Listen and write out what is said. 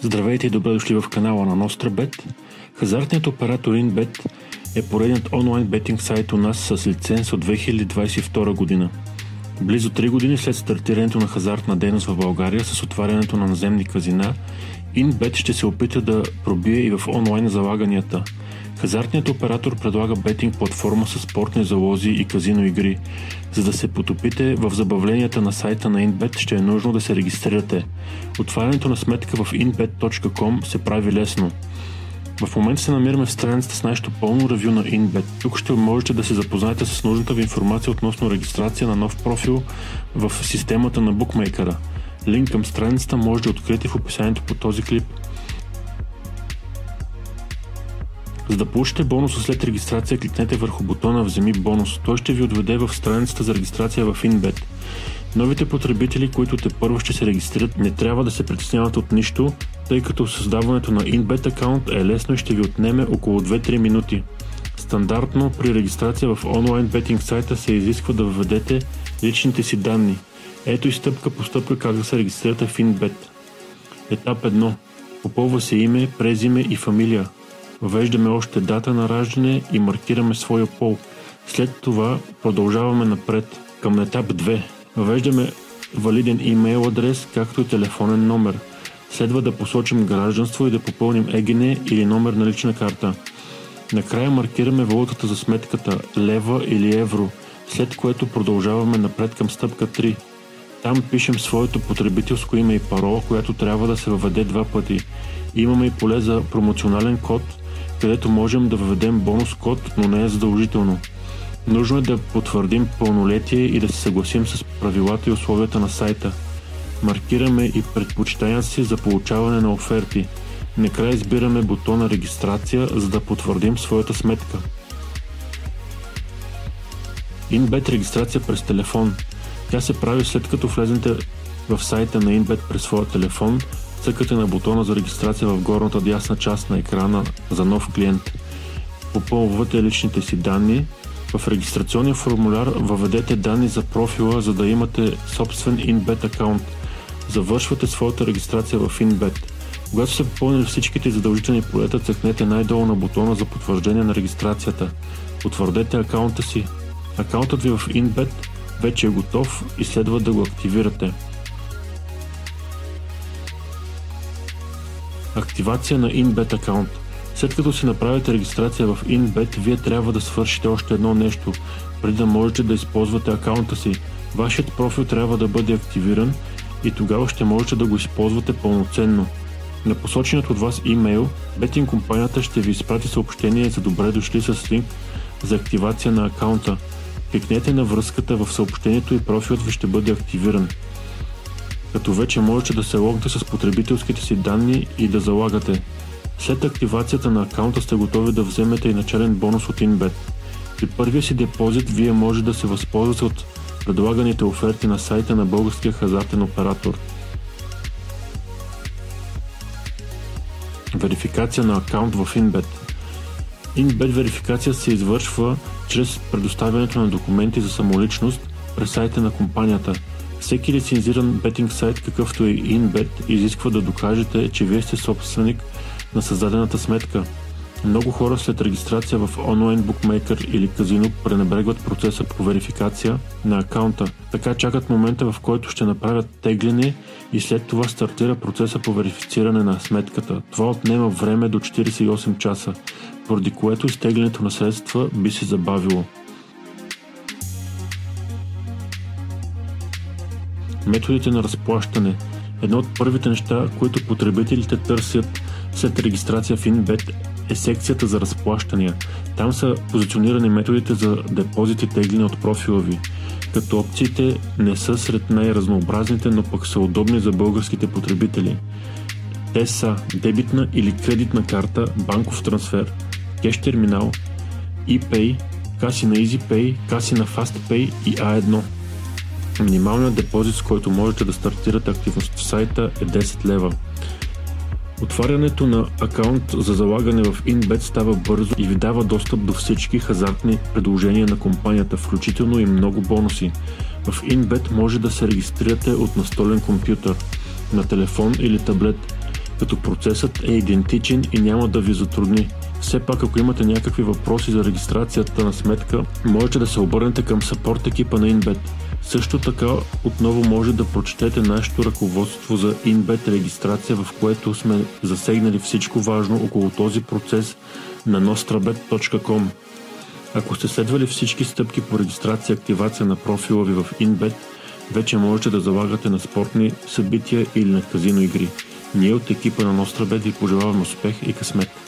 Здравейте и добре дошли в канала на NostraBet. Хазартният оператор InBet е поредният онлайн бетинг сайт у нас с лиценз от 2022 година. Близо 3 години след стартирането на хазартна дейност в България с отварянето на наземни казина, InBet ще се опита да пробие и в онлайн залаганията – Хазартният оператор предлага бетинг платформа с спортни залози и казино игри. За да се потопите в забавленията на сайта на InBet ще е нужно да се регистрирате. Отварянето на сметка в inbet.com се прави лесно. В момента се намираме в страницата с нашето пълно ревю на InBet. Тук ще можете да се запознаете с нужната ви информация относно регистрация на нов профил в системата на букмейкера. Линк към страницата може да откриете в описанието по този клип. За да получите бонуса след регистрация, кликнете върху бутона Вземи бонус. Той ще ви отведе в страницата за регистрация в InBet. Новите потребители, които те първо ще се регистрират, не трябва да се притесняват от нищо, тъй като създаването на InBet акаунт е лесно и ще ви отнеме около 2-3 минути. Стандартно при регистрация в онлайн бетинг сайта се изисква да введете личните си данни. Ето и стъпка по стъпка как да се регистрирате в InBet. Етап 1. Попълва се име, презиме и фамилия. Въвеждаме още дата на раждане и маркираме своя пол. След това продължаваме напред към етап 2. Въвеждаме валиден имейл адрес, както и телефонен номер. Следва да посочим гражданство и да попълним ЕГН или номер на лична карта. Накрая маркираме валутата за сметката лева или евро, след което продължаваме напред към стъпка 3. Там пишем своето потребителско име и парола, която трябва да се въведе два пъти. Имаме и поле за промоционален код – където можем да въведем бонус код, но не е задължително. Нужно е да потвърдим пълнолетие и да се съгласим с правилата и условията на сайта. Маркираме и предпочитанията си за получаване на оферти. Накрая избираме бутона регистрация, за да потвърдим своята сметка. InBet регистрация през телефон. Тя се прави след като влезете в сайта на InBet през своя телефон, Цъкате на бутона за регистрация в горната дясна част на екрана за нов клиент. Попълвате личните си данни. В регистрационния формуляр въведете данни за профила, за да имате собствен InBet акаунт. Завършвате своята регистрация в InBet. Когато се попълнили всичките задължителни полета, цъкнете най-долу на бутона за потвърждение на регистрацията. Потвърдете акаунта си. Акаунтът ви в InBet вече е готов и следва да го активирате. Активация на InBet акаунт. След като си направите регистрация в InBet, вие трябва да свършите още едно нещо, преди да можете да използвате акаунта си. Вашият профил трябва да бъде активиран и тогава ще можете да го използвате пълноценно. На посоченият от вас имейл, бетинг компанията ще ви изпрати съобщение за добре дошли с линк за активация на акаунта. Кликнете на връзката в съобщението и профилът ви ще бъде активиран като вече можете да се логнете с потребителските си данни и да залагате. След активацията на акаунта сте готови да вземете и начален бонус от InBet. При първия си депозит вие може да се възползвате от предлаганите оферти на сайта на българския хазартен оператор. Верификация на акаунт в InBet InBet верификация се извършва чрез предоставянето на документи за самоличност през сайта на компанията – всеки лицензиран бетинг сайт, какъвто е InBet, изисква да докажете, че вие сте собственик на създадената сметка. Много хора след регистрация в онлайн букмейкър или казино пренебрегват процеса по верификация на акаунта. Така чакат момента, в който ще направят тегляне и след това стартира процеса по верифициране на сметката. Това отнема време до 48 часа, поради което изтеглянето на средства би се забавило. Методите на разплащане. Едно от първите неща, които потребителите търсят след регистрация в InBet е секцията за разплащания. Там са позиционирани методите за депозит и тегляне от профила ви, като опциите не са сред най-разнообразните, но пък са удобни за българските потребители. Те са дебитна или кредитна карта, банков трансфер, кеш терминал, ePay, каси на EasyPay, каси на FastPay и A1. Минималният депозит, с който можете да стартирате активност в сайта е 10 лева. Отварянето на акаунт за залагане в InBet става бързо и ви дава достъп до всички хазартни предложения на компанията, включително и много бонуси. В InBet може да се регистрирате от настолен компютър, на телефон или таблет. като процесът е идентичен и няма да ви затрудни. Все пак, ако имате някакви въпроси за регистрацията на сметка, можете да се обърнете към саппорт екипа на InBet. Също така, отново може да прочетете нашето ръководство за InBet регистрация, в което сме засегнали всичко важно около този процес на nostrabet.com. Ако сте следвали всички стъпки по регистрация и активация на профила ви в InBet, вече можете да залагате на спортни събития или на казино игри. Ние от екипа на Нострабет ви пожелаваме успех и късмет!